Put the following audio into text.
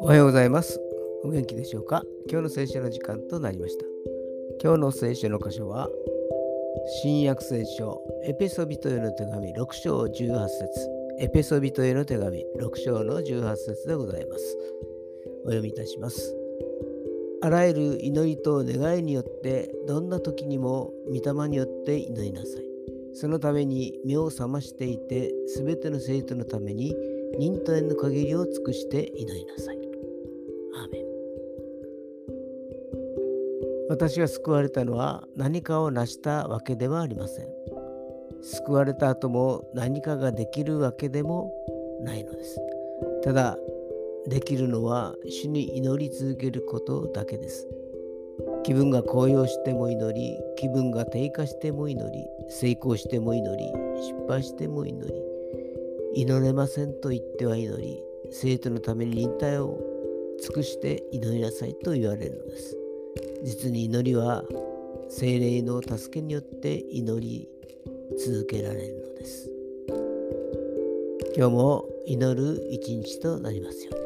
おはようございます。お元気でしょうか？今日の聖書の時間となりました。今日の聖書の箇所は、新約聖書、エペソビトへの手紙6章18節エペソビトへの手紙6章の18節でございます。お読みいたします。あらゆる祈りと願いによってどんな時にも御霊によって祈りなさい。そのために目を覚ましていてすべての生徒のために忍耐の限りを尽くして祈りなさい。アーメン私が救われたのは何かを成したわけではありません。救われた後も何かができるわけでもないのです。ただできるのは主に祈り続けることだけです。気分が高揚しても祈り、気分が低下しても祈り、成功しても祈り、失敗しても祈り、祈れませんと言っては祈り、生徒のために忍耐を尽くして祈りなさいと言われるのです。実に祈りは精霊の助けによって祈り続けられるのです。今日も祈る一日となりますように。